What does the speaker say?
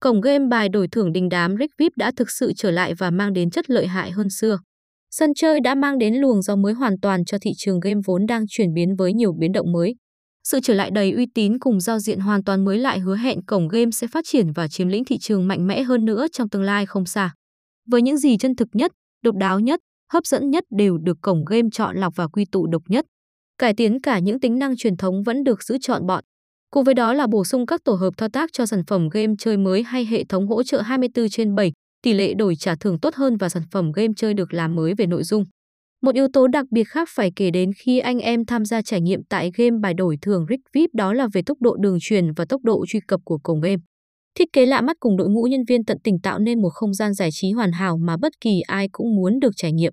cổng game bài đổi thưởng đình đám Rick VIP đã thực sự trở lại và mang đến chất lợi hại hơn xưa. Sân chơi đã mang đến luồng gió mới hoàn toàn cho thị trường game vốn đang chuyển biến với nhiều biến động mới. Sự trở lại đầy uy tín cùng giao diện hoàn toàn mới lại hứa hẹn cổng game sẽ phát triển và chiếm lĩnh thị trường mạnh mẽ hơn nữa trong tương lai không xa. Với những gì chân thực nhất, độc đáo nhất, hấp dẫn nhất đều được cổng game chọn lọc và quy tụ độc nhất. Cải tiến cả những tính năng truyền thống vẫn được giữ chọn bọn. Cùng với đó là bổ sung các tổ hợp thao tác cho sản phẩm game chơi mới hay hệ thống hỗ trợ 24 trên 7, tỷ lệ đổi trả thưởng tốt hơn và sản phẩm game chơi được làm mới về nội dung. Một yếu tố đặc biệt khác phải kể đến khi anh em tham gia trải nghiệm tại game bài đổi thưởng Rick VIP đó là về tốc độ đường truyền và tốc độ truy cập của cổng game. Thiết kế lạ mắt cùng đội ngũ nhân viên tận tình tạo nên một không gian giải trí hoàn hảo mà bất kỳ ai cũng muốn được trải nghiệm.